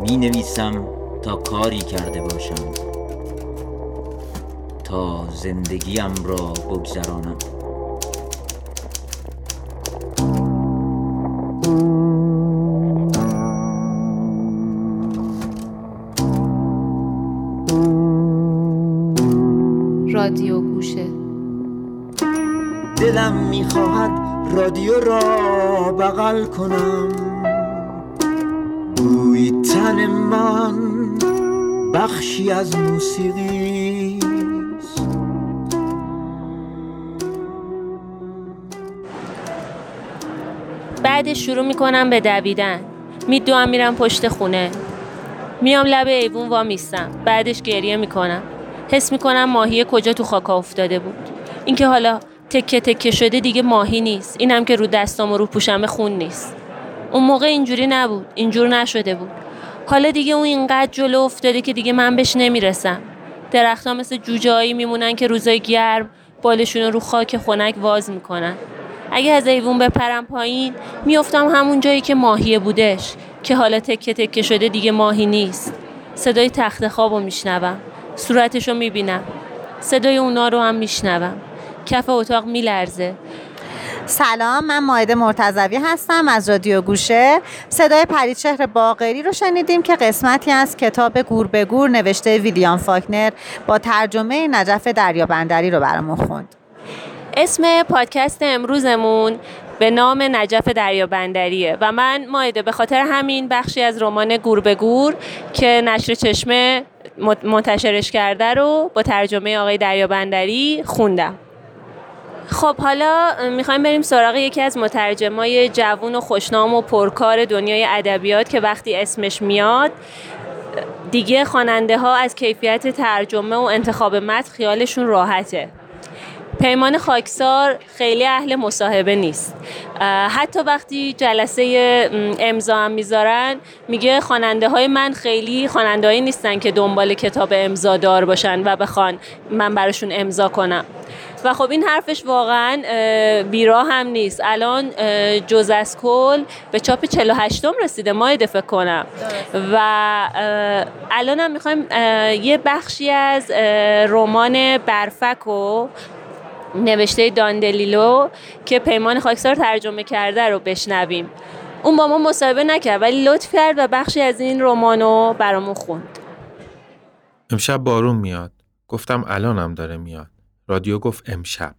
می نویسم تا کاری کرده باشم تا زندگیم را بگذرانم. دلم می‌خواهد رادیو را بغل کنم. بوی تن من بخشی از موسیقی بعدش شروع می‌کنم به دویدن. میدوام میرم پشت خونه. میام لب ایوون وا میستم. بعدش گریه می‌کنم. حس می‌کنم ماهی کجا تو خاکا افتاده بود. اینکه حالا تکه تکه شده دیگه ماهی نیست. اینم که رو دستام و رو پوشم خون نیست. اون موقع اینجوری نبود. اینجور نشده بود. حالا دیگه اون اینقدر جلو افتاده که دیگه من بهش نمی‌رسم. درختها مثل جوجهایی میمونن که روزای گرم بالشون رو خاک خنک واز می‌کنن. اگه از ایوون بپرم پایین میافتم همون جایی که ماهیه بودش که حالا تکه تکه شده دیگه ماهی نیست. صدای تخت خواب رو میشنوم. صورتش رو می‌بینم. صدای اونا رو هم میشنوم. کف اتاق میلرزه. سلام من ماهده مرتضوی هستم از رادیو گوشه. صدای پریچهر باقری رو شنیدیم که قسمتی از کتاب گور به گور نوشته ویلیام فاکنر با ترجمه نجف دریابندری رو برامون خوند. اسم پادکست امروزمون به نام نجف دریابندریه و من مایده به خاطر همین بخشی از رمان گور به گور که نشر چشمه منتشرش کرده رو با ترجمه آقای دریابندری خوندم. خب حالا می‌خوایم بریم سراغ یکی از مترجمای جوون و خوشنام و پرکار دنیای ادبیات که وقتی اسمش میاد دیگه خواننده ها از کیفیت ترجمه و انتخاب متن خیالشون راحته. پیمان خاکسار خیلی اهل مصاحبه نیست. حتی وقتی جلسه امضا هم می‌ذارن میگه خواننده های من خیلی خواننده نیستن که دنبال کتاب امضا دار باشن و بخوان من براشون امضا کنم. و خب این حرفش واقعا بیرا هم نیست. الان جز از کل به چاپ 48 م رسیده ما فکر کنم. و الان هم می‌خوایم یه بخشی از رمان برفک و نوشته داندلیلو که پیمان خاکسار ترجمه کرده رو بشنویم اون با ما مصاحبه نکرد ولی لطف کرد و بخشی از این رمانو برامون خوند امشب بارون میاد گفتم الانم داره میاد رادیو گفت امشب.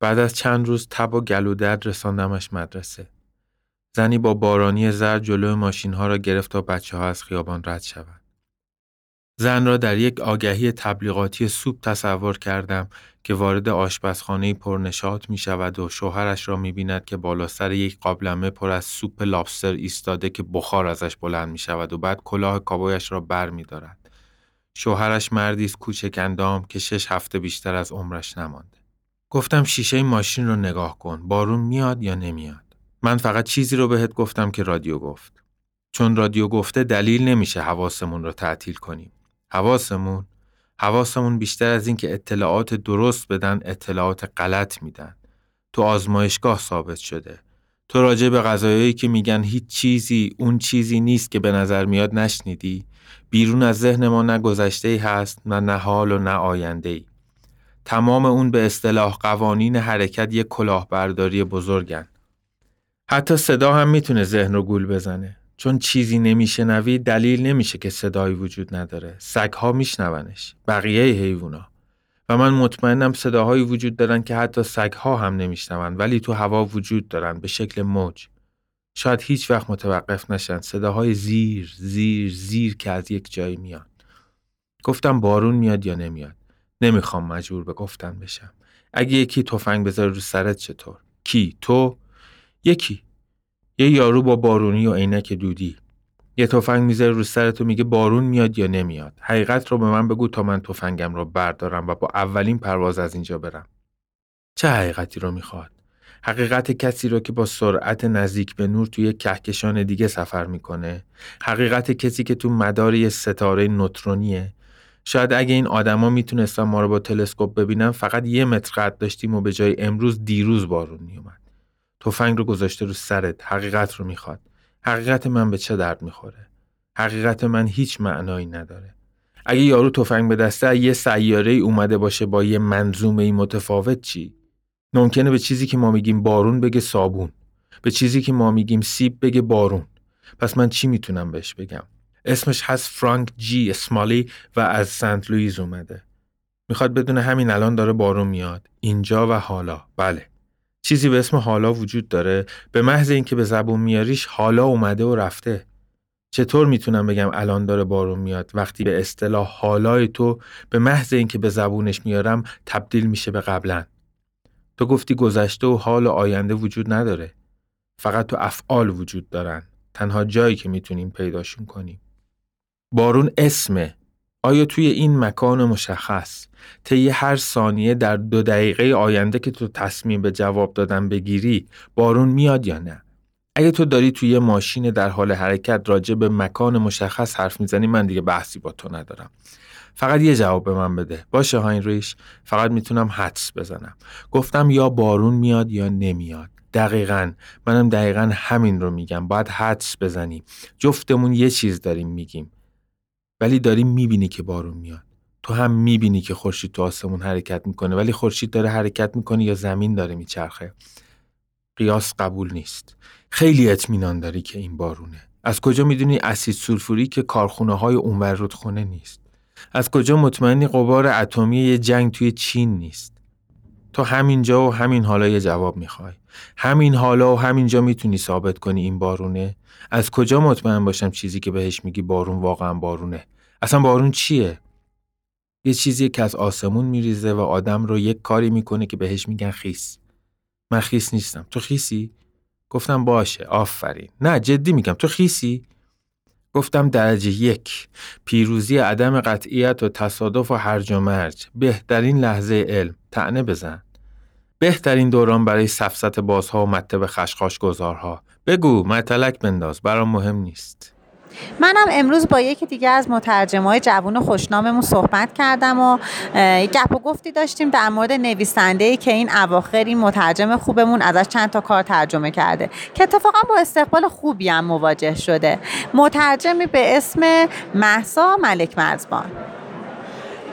بعد از چند روز تب و گلو درد رساندمش مدرسه. زنی با بارانی زرد جلو ماشین ها را گرفت تا بچه ها از خیابان رد شوند. زن را در یک آگهی تبلیغاتی سوپ تصور کردم که وارد آشپزخانه پرنشاط می شود و شوهرش را می بیند که بالا سر یک قابلمه پر از سوپ لابستر ایستاده که بخار ازش بلند می شود و بعد کلاه کابویش را بر می دارد. شوهرش مردی است کوچک اندام که شش هفته بیشتر از عمرش نمانده. گفتم شیشه ماشین رو نگاه کن. بارون میاد یا نمیاد؟ من فقط چیزی رو بهت گفتم که رادیو گفت. چون رادیو گفته دلیل نمیشه حواسمون رو تعطیل کنیم. حواسمون حواسمون بیشتر از این که اطلاعات درست بدن اطلاعات غلط میدن. تو آزمایشگاه ثابت شده. تو راجع به غذایایی که میگن هیچ چیزی اون چیزی نیست که به نظر میاد نشنیدی بیرون از ذهن ما نه گذشته ای هست نه نه حال و نه آینده ای. تمام اون به اصطلاح قوانین حرکت یک کلاهبرداری بزرگن. حتی صدا هم می‌تونه ذهن رو گول بزنه. چون چیزی نمیشنوی دلیل نمیشه که صدایی وجود نداره. سگها میشنونش. بقیه حیوونا. و من مطمئنم صداهایی وجود دارن که حتی سگها هم نمیشنون ولی تو هوا وجود دارن به شکل موج. شاید هیچ وقت متوقف نشن صداهای زیر زیر زیر که از یک جایی میاد گفتم بارون میاد یا نمیاد نمی‌خوام مجبور به گفتن بشم اگه یکی تفنگ بذاره رو سرت چطور کی تو یکی یه یارو با بارونی و عینک دودی. یه تفنگ می‌ذاره رو سرت و میگه بارون میاد یا نمیاد. حقیقت رو به من بگو تا من تفنگم رو بردارم و با اولین پرواز از اینجا برم. چه حقیقتی رو می‌خواد؟ حقیقت کسی رو که با سرعت نزدیک به نور توی کهکشان دیگه سفر می‌کنه؟ حقیقت کسی که تو مدار یه ستاره نوترونیه؟ شاید اگه این آدما می‌تونستن ما رو با تلسکوپ ببینن فقط یه متر قد داشتیم و به جای امروز دیروز بارون میومد تفنگ رو گذاشته رو سرت حقیقت رو می‌خواد. حقیقت من به چه درد می‌خوره؟ حقیقت من هیچ معنایی نداره. اگه یارو تفنگ به دسته یه سیاره ای اومده باشه با یه منظومه ای متفاوت چی؟ ممکنه به چیزی که ما میگیم بارون بگه صابون. به چیزی که ما میگیم سیب بگه بارون. پس من چی می‌تونم بهش بگم؟ اسمش هست فرانک جی اسمالی و از سنت لوئیس اومده. می‌خواد بدون همین الان داره بارون میاد. اینجا و حالا. بله. چیزی به اسم حالا وجود داره. به محض اینکه به زبون میاریش حالا اومده و رفته. چطور می‌تونم بگم الان داره بارون میاد؟ وقتی به اصطلاح حالای تو به محض اینکه به زبونش میارم تبدیل میشه به قبلا تو گفتی گذشته و حال و آینده وجود نداره. فقط تو افعال وجود دارن. تنها جایی که می‌تونیم پیداشون کنیم. بارون اسمه. آیا توی این مکان مشخص طی هر ثانیه در دو دقیقه آینده که تو تصمیم به جواب دادن بگیری بارون میاد یا نه؟ اگه تو داری توی ماشین در حال حرکت راجع به مکان مشخص حرف می‌زنی من دیگه بحثی با تو ندارم. فقط یه جواب به من بده. باشه هاینریش؟ فقط می‌تونم حدس بزنم. گفتم یا بارون میاد یا نمیاد. دقیقا. منم دقیقا همین رو میگم. باید حدس بزنیم جفتمون یه چیز داریم میگیم. ولی داریم می‌بینی که بارون میاد. تو هم می‌بینی که خورشید تو آسمون حرکت می‌کنه ولی خورشید داره حرکت می‌کنه یا زمین داره میچرخه. قیاس قبول نیست. خیلی اطمینان داری که این بارونه. از کجا می‌دونی اسید سولفوری که کارخونه های اونور رودخونه نیست؟ از کجا مطمئنی قبار اتمی یه جنگ توی چین نیست؟ تو همینجا و همین حالا یه جواب می‌خوای. همین حالا و همینجا می‌تونی ثابت کنی این بارونه؟ از کجا مطمئن باشم چیزی که بهش میگی بارون واقعا بارونه؟ اصلا بارون چیه؟ یه چیزی که از آسمون میریزه و آدم رو یک کاری می‌کنه که بهش میگن خیس. من خیس نیستم. تو خیسی؟ گفتم باشه. آفرین. نه جدی میگم. تو خیسی؟ گفتم درجه یک. پیروزی عدم قطعیت و تصادف و هرج و مرج. بهترین لحظه علم. تعنه بزن. بهترین دوران برای سفست بازها و مطب خشخاش گذارها بگو مطلک بنداز برام مهم نیست. منم امروز با یکی دیگه از های جوون خوشناممون صحبت کردم و گپ و گفتی داشتیم در مورد نویسنده ای که این اواخر این مترجم خوبمون ازش چند تا کار ترجمه کرده که اتفاقا با استقبال خوبی هم مواجه شده. مترجمی به اسم محسا ملک مرزبان.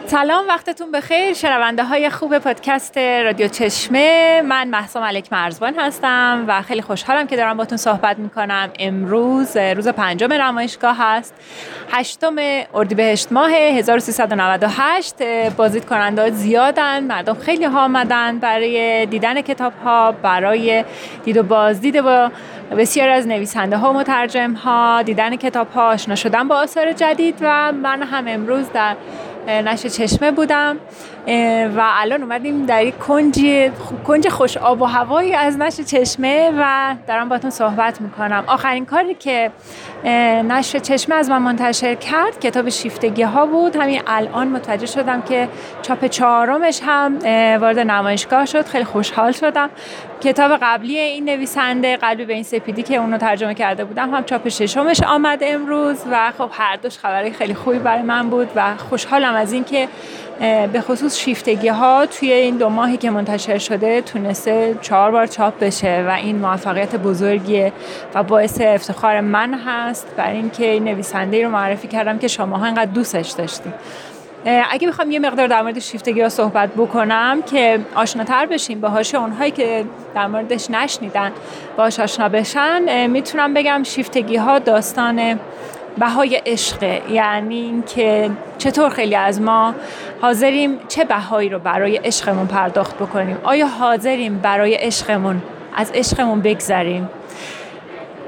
سلام وقتتون بخیر. شنونده های خوب پادکست رادیو چشمه. من محسا ملک مرزبان هستم و خیلی خوشحالم که دارم باتون صحبت می‌کنم. امروز روز پنجم نمایشگاه هست. هشتم اردیبهشت ماه 1398 بازدید کننده زیادن. مردم خیلی ها آمدن برای دیدن کتاب ها برای دید و بازدید با بسیار از نویسنده ها و مترجم ها دیدن کتاب ها آشنا شدن با آثار جدید و من هم امروز در نشر چشمه بودم. و الان اومدیم در یک کنج کنج خوش آب و هوایی از نشر چشمه و دارم باتون صحبت می‌کنم. آخرین کاری که نشر چشمه از من منتشر کرد کتاب شیفتگی ها بود. همین الان متوجه شدم که چاپ چهارمش هم وارد نمایشگاه شد. خیلی خوشحال شدم. کتاب قبلی این نویسنده قلبی به این سپیدی که اونو ترجمه کرده بودم هم چاپ ششمش آمد امروز. و خب هر دوش خبری خیلی خوبی برای من بود و خوشحالم از اینکه به خصوص شیفتگی ها توی این دو ماهی که منتشر شده تونسته چهار بار چاپ بشه و این موفقیت بزرگیه و باعث افتخار من هست برای اینکه این نویسنده رو معرفی کردم که شما انقدر دوستش داشتیم. اگه بخوام یه مقدار در مورد شیفتگی ها صحبت بکنم که آشناتر بشیم باهاش اونهایی که در موردش نشنیدن باهاش آشنا بشن می‌تونم بگم شیفتگی ها داستان بهای عشق یعنی اینکه چطور خیلی از ما حاضریم چه بهایی رو برای عشقمون پرداخت بکنیم؟ آیا حاضریم برای عشقمون از عشقمون بگذریم؟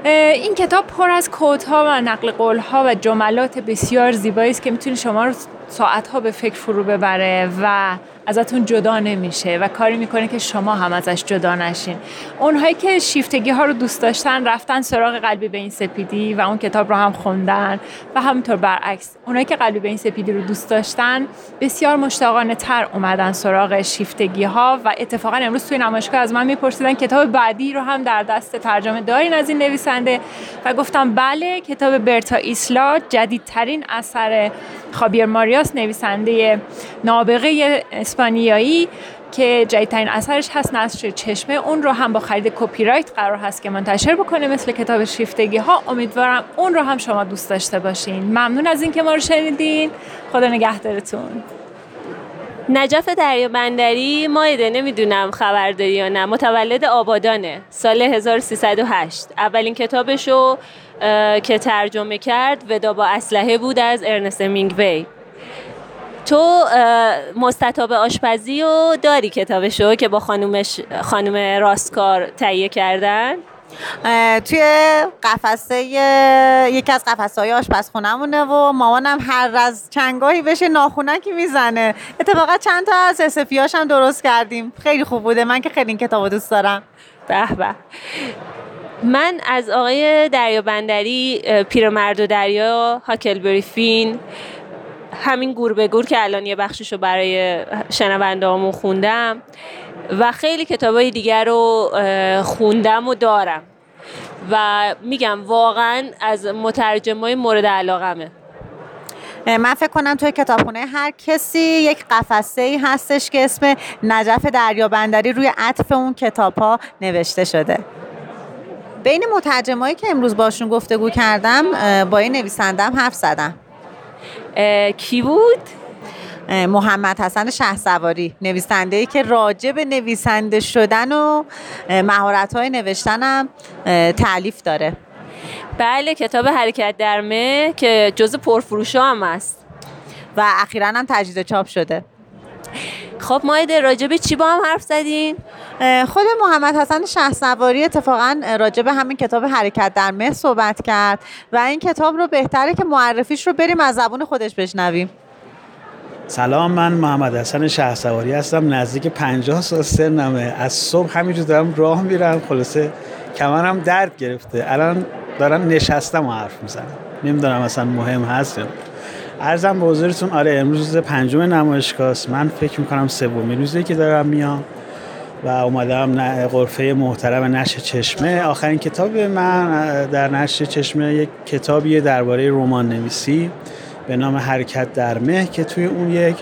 این کتاب پر از کودها و نقل قولها و جملات بسیار زیبایی است که می‌تونه شما رو ساعتها به فکر فرو ببره و ازتون جدا نمیشه و کاری می‌کنه که شما هم ازش جدا نشین. اونهایی که شیفتگی ها رو دوست داشتن رفتن سراغ قلبی به این سپیدی و اون کتاب رو هم خوندن و همینطور برعکس. اونهایی که قلبی به این سپیدی رو دوست داشتن بسیار مشتاقانه تر اومدن سراغ شیفتگی ها و اتفاقا امروز توی نمایشگاه از من میپرسیدن کتاب بعدی رو هم در دست ترجمه دارین از این نویسنده؟ و گفتم بله کتاب برتا ایسلا جدیدترین اثر خابیر ماریاس نویسنده نابغه اسپانیایی که جدیدترین اثرش هست نصر چشمه اون رو هم با خرید کپی رایت قرار هست که منتشر بکنه مثل کتاب شیفتگی ها امیدوارم اون رو هم شما دوست داشته باشین. ممنون از اینکه ما رو شنیدین. خدا نگهدارتون. نجف دریا بندری مایده نمی‌دونم خبر داری یا نه. متولد آبادانه سال 1308 اولین کتابشو که ترجمه کرد ودا با اسلحه بود از ارنست مینگوی. تو مستطاب آشپزی و داری کتابشو که با خانومش خانوم راستکار تهیه کردن؟ توی قفسه یکی از قفسه های آشپزخونمونه و مامانم هر از چنگاهی بشه ناخونکی می‌زنه. اتفاقا چند تا از اسفیاش هم درست کردیم. خیلی خوب بوده. من که خیلی این کتاب دوست دارم. به به. من از آقای دریا بندری پیرمرد و دریا هاکلبری فین همین گور به گور که الان یه بخشش رو برای شنونده خوندم و خیلی کتابای دیگر رو خوندم و دارم. و میگم واقعا از مترجمای مورد علاقمه. من فکر کنم توی کتابخونه هر کسی یک قفسه ای هستش که اسم نجف دریابندری روی عطف اون کتاب ها نوشته شده. بین مترجمایی که امروز باشون گفتگو کردم با این نویسندم حرف زدم. کی بود؟ محمد حسن شه سواری نویسنده ای که راجع به نویسنده شدن و مهارت های نوشتنم تعلیف داره. بله کتاب حرکت در مه که جز پرفروش هم است و اخیرا هم تجدید چاپ شده. خب مایده راجع به چی با هم حرف زدین؟ خود محمد حسن شه سواری اتفاقا راجع به همین کتاب حرکت در مه صحبت کرد و این کتاب رو بهتره که معرفیش رو بریم از زبون خودش بشنویم. سلام من محمد حسن شه سواری هستم نزدیک 50 سال سنمه. از صبح همینجور دارم راه میرم خلاصه کمرم درد گرفته. الان دارم نشستم و حرف می‌زنم. نمی‌دونم اصلا مهم هست یا ارزم به حضورتون آره امروز روز پنجم نمایشگاه من فکر می‌کنم سومین روزی که دارم میام و اومدم غرفه محترم نشر چشمه. آخرین کتاب من در نشر چشمه یک کتابیه درباره رمان نویسی به نام حرکت در مه که توی اون یک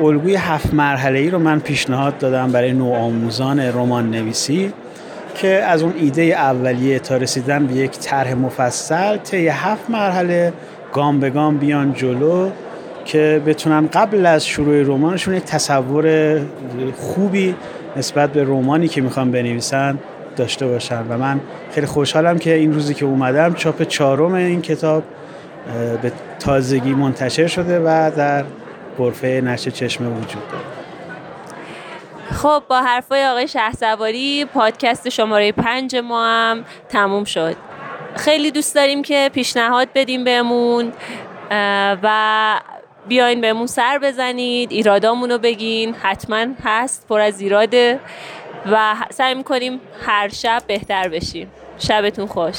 الگوی هفت مرحله ای رو من پیشنهاد دادم برای نوآموزان رمان نویسی که از اون ایده اولیه تا رسیدن به یک طرح مفصل طی هفت مرحله گام به گام بیان جلو که بتونن قبل از شروع رمانشون یک تصور خوبی نسبت به رومانی که می‌خوان بنویسن داشته باشن. و من خیلی خوشحالم که این روزی که اومدم چاپ چهارم این کتاب به تازگی منتشر شده و در غرفه نشر چشمه وجود داره. خب با حرفای آقای سواری پادکست شماره پنج ما هم تموم شد. خیلی دوست داریم که پیشنهاد بدیم بهمون و بیاین بهمون سر بزنید ایرادامون رو بگین. حتما هست پر از ایراده. و سعی می‌کنیم هر شب بهتر بشیم. شبتون خوش.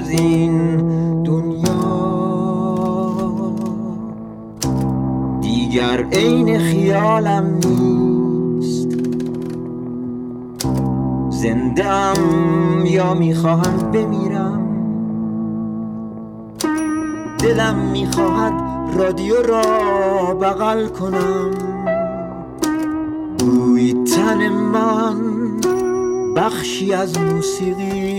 از این دنیا. دیگر عین خیالم نیست. زندم یا می‌خواهم بمیرم؟ دلم می‌خواهد رادیو را بغل کنم. بوی تن من بخشی از موسیقی